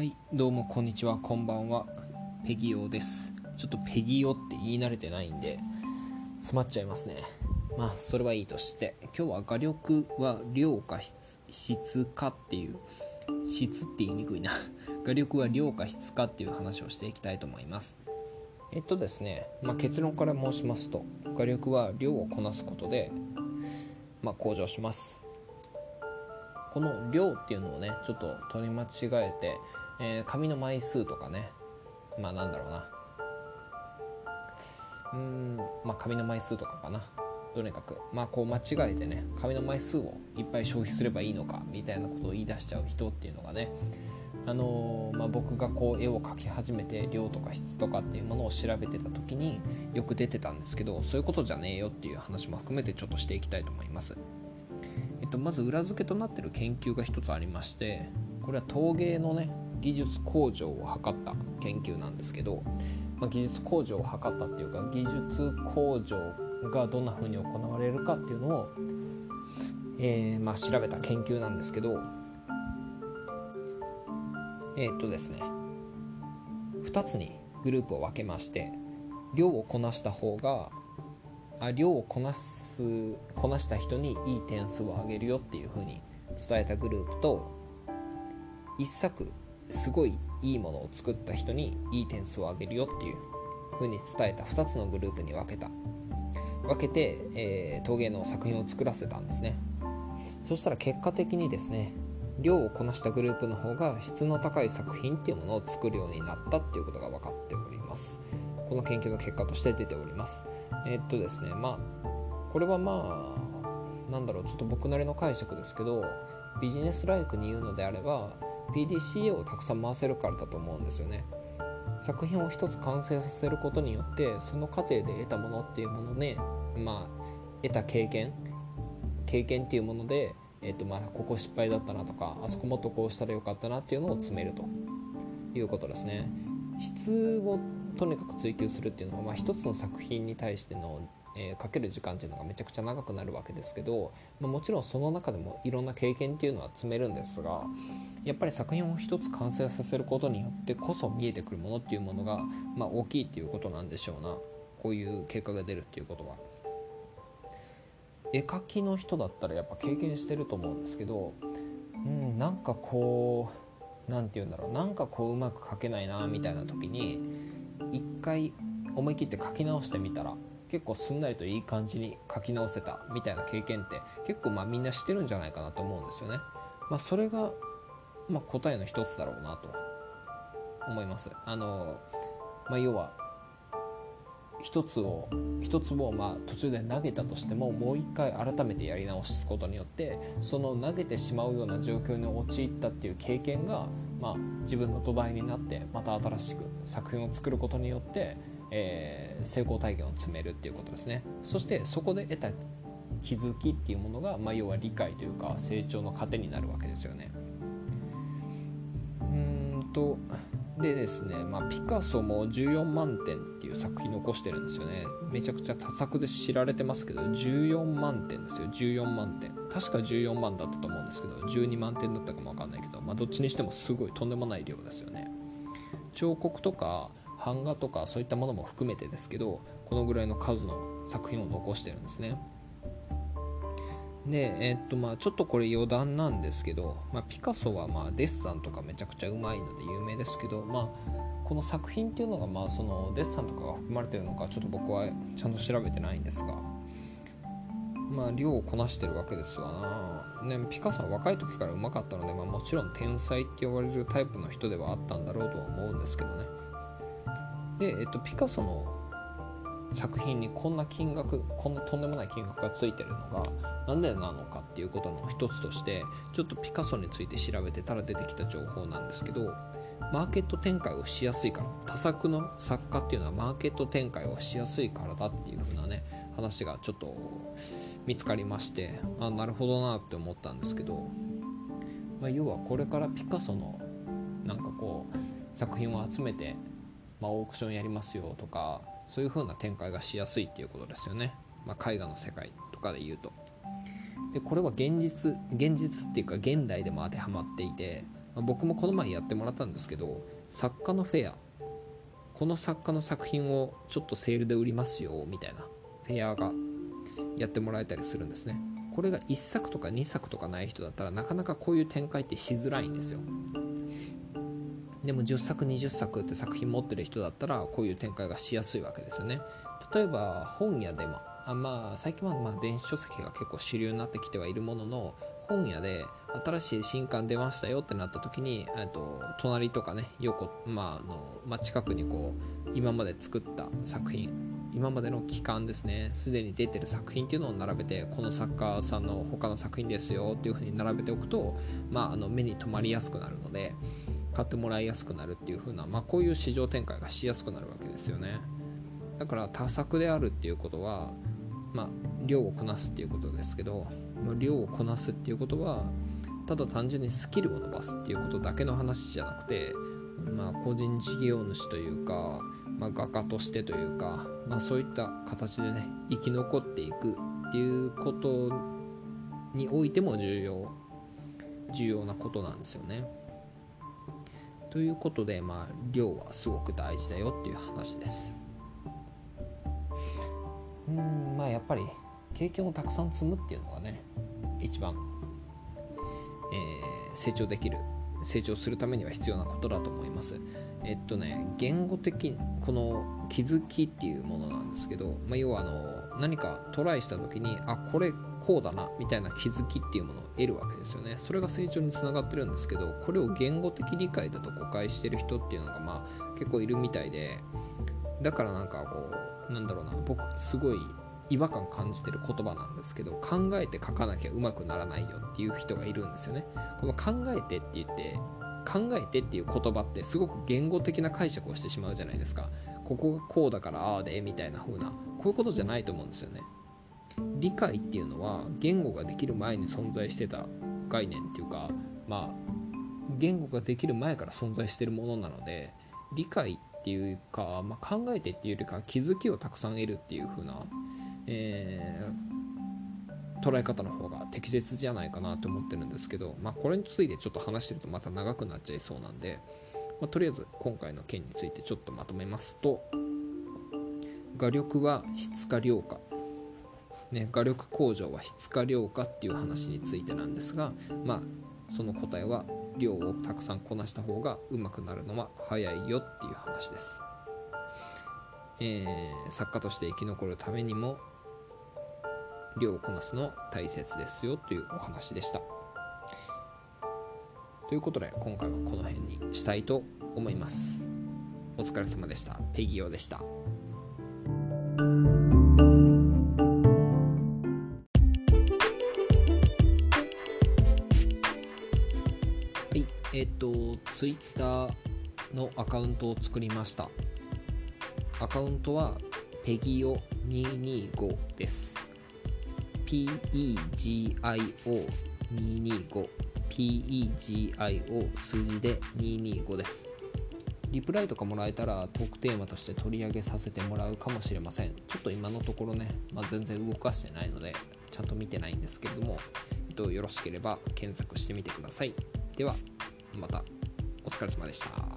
はいどうもこんにちは。こんばんは。ペギオです。ちょっとペギオって言い慣れてないんで詰まっちゃいますね。まあそれはいいとして今日は画力は量か質かっていう質って言いにくいな。画力は量か質かっていう話をしていきたいと思います。えっとですね、まあ、結論から申しますと画力は量をこなすことで、まあ、向上します。この量っていうのをねちょっと取り間違えてえー、紙の枚数とかね。まあなんだろうな。うんまあ紙の枚数とかかな。とにかく。まあこう間違えてね紙の枚数をいっぱい消費すればいいのかみたいなことを言い出しちゃう人っていうのがね。あのー、まあ、僕がこう絵を描き始めて量とか質とかっていうものを調べてた時によく出てたんですけどそういうことじゃねえよっていう話も含めてちょっとしていきたいと思います。えっと、まず裏付けとなってる研究が一つありましてこれは陶芸のね技術向上を図った研究なんですけど、まあ、技術向上を図ったっていうか技術向上がどんな風に行われるかっていうのを、えー、まあ、調べた研究なんですけどえー、っとですね2つにグループを分けまして量をこなした方があ量をこなすこなした人にいい点数を上げるよっていう風に伝えたグループと1作すごいいいものを作った人にいい点数を上げるよっていう風に伝えた2つのグループに分けた。分けて、えー、陶芸の作品を作らせたんですね。そしたら結果的にですね量をこなしたグループの方が質の高い作品っていうものを作るようになったっていうことが分かっております。この研究の結果として出ております。えー、っとですねまあこれはまあなんだろうちょっと僕なりの解釈ですけどビジネスライクに言うのであれば PDCA をたくさん回せるからだと思うんですよね。作品を一つ完成させることによってその過程で得たものっていうもので、まあ、得た経験経験っていうもので、えーとまあ、ここ失敗だったなとかあそこもっとこうしたらよかったなっていうのを詰めると。いうことですね。質をとにかく追求するっていうのは、まあ、一つの作品に対してのえー、かける時間っていうのがめちゃくちゃ長くなるわけですけど、まあ、もちろんその中でもいろんな経験っていうのは積めるんですがやっぱり作品を一つ完成させることによってこそ見えてくるものっていうものが、まあ、大きいっていうことなんでしょうなこういう結果が出るっていうことは。絵描きの人だったらやっぱ経験してると思うんですけど、うん、なんかこう何て言うんだろうなんかこううまく描けないなみたいな時に一回思い切って描き直してみたら結構すんなりといい感じに書き直せたみたいな経験って結構まあみんなしてるんじゃないかなと思うんですよね。まあ、それが、まあ、答えの一つだろうなと。思います。あのまあ、要は一つを一つをまあ途中で投げたとしてももう一回改めてやり直すことによってその投げてしまうような状況に陥ったっていう経験が、まあ、自分の土台になってまた新しく作品を作ることによってえー、成功体験を積めるっていうことですね。そしてそこで得た気づきっていうものが、まあ、要は理解というか成長の糧になるわけですよね。とでですね、まあ、ピカソも14万点っていう作品残してるんですよね。めちゃくちゃ多作で知られてますけど14万点ですよ。14万点。確か14万だったと思うんですけど12万点だったかも分かんないけど、まあ、どっちにしてもすごいとんでもない量ですよね。彫刻とか版画とかそういったものも含めてですけどこのぐらいの数の作品を残してるんですね。でえー、っとまあちょっとこれ余談なんですけど、まあ、ピカソはまあデッサンとかめちゃくちゃうまいので有名ですけど、まあ、この作品っていうのがまあそのデッサンとかが含まれてるのかちょっと僕はちゃんと調べてないんですがまあ量をこなしてるわけですわな、ね、ピカソは若い時からうまかったので、まあ、もちろん天才って呼ばれるタイプの人ではあったんだろうとは思うんですけどね。で、えっと、ピカソの作品にこんな金額こんなとんでもない金額がついてるのが何でなのかっていうことの一つとしてちょっとピカソについて調べてたら出てきた情報なんですけどマーケット展開をしやすいから多作の作家っていうのはマーケット展開をしやすいからだっていう風なね話がちょっと見つかりましてあなるほどなって思ったんですけど、まあ、要はこれからピカソのなんかこう作品を集めてまあ、オークションやりますよとかそういう風な展開がしやすいっていうことですよね、まあ、絵画の世界とかで言うと。でこれは現実現実っていうか現代でも当てはまっていてま僕もこの前やってもらったんですけど作家のフェア。この作家の作品をちょっとセールで売りますよみたいな。フェアがやってもらえたりするんですね。これが1作とか2作とかない人だったらなかなかこういう展開ってしづらいんですよ。でも10作20作って作品持ってる人だったらこういう展開がしやすいわけですよね。例えば本屋でもあまあ最近はまあ電子書籍が結構主流になってきてはいるものの本屋で新しい新刊出ましたよってなった時にと隣とかね横、まああのまあ、近くにこう今まで作った作品今までの期間ですねすでに出てる作品っていうのを並べてこの作家さんの他の作品ですよっていう風に並べておくと、まあ、あの目に留まりやすくなるので買ってもらいやすくなるっていう風な、まあ、こういう市場展開がしやすくなるわけですよねだから多作であるっていうことは、まあ、量をこなすっていうことですけど量をこなすっていうことはただ単純にスキルを伸ばすっていうことだけの話じゃなくて、まあ、個人事業主というか、まあ、画家としてというか、まあ、そういった形でね生き残っていくっていうことにおいても重要重要なことなんですよね。ということで、まあ、量はすごく大事だよっていう話です。うんまあやっぱり経験をたくさん積むっていうのがね一番、えー、成長できる成長するためには必要なことだと思います。えっとね言語的この気づきっていうものなんですけど、まあ、要はあの何かトライした時にあこれこうだなみたいな気づきっていうものを得るわけですよね。それが成長につながってるんですけどこれを言語的理解だと誤解してる人っていうのがまあ結構いるみたいでだからなんかこうなんだろうな僕すごい違和感感じてる言葉なんですけど考えて書かなきゃうまくならないよっていう人がいるんですよね。この考えてって言って考えてっていう言葉ってすごく言語的な解釈をしてしまうじゃないですか。ここがこうだからああでみたいな風なこういうことじゃないと思うんですよね。理解っていうのは言語ができる前に存在してた概念っていうかまあ言語ができる前から存在してるものなので理解っていうか、まあ、考えてっていうよりか気づきをたくさん得るっていう風なえー、捉え方の方が適切じゃないかなと思ってるんですけど、まあ、これについてちょっと話してるとまた長くなっちゃいそうなんで、まあ、とりあえず今回の件についてちょっとまとめますと画力は質か量か、ね、画力向上は質か量かっていう話についてなんですが、まあ、その答えは量をたくさんこなした方がうまくなるのは早いよっていう話です、えー、作家として生き残るためにも量をこなすの大切ですよというお話でした。ということで今回はこの辺にしたいと思います。お疲れ様でした。ペギオでした。はい、えっ、と、Twitter のアカウントを作りました。アカウントはペギオ225です。PEGIO225 PEGIO 数字で225です。リプライとかもらえたらトークテーマとして取り上げさせてもらうかもしれません。ちょっと今のところね、まあ、全然動かしてないのでちゃんと見てないんですけれども、えっと、よろしければ検索してみてください。ではまた。お疲れ様でした。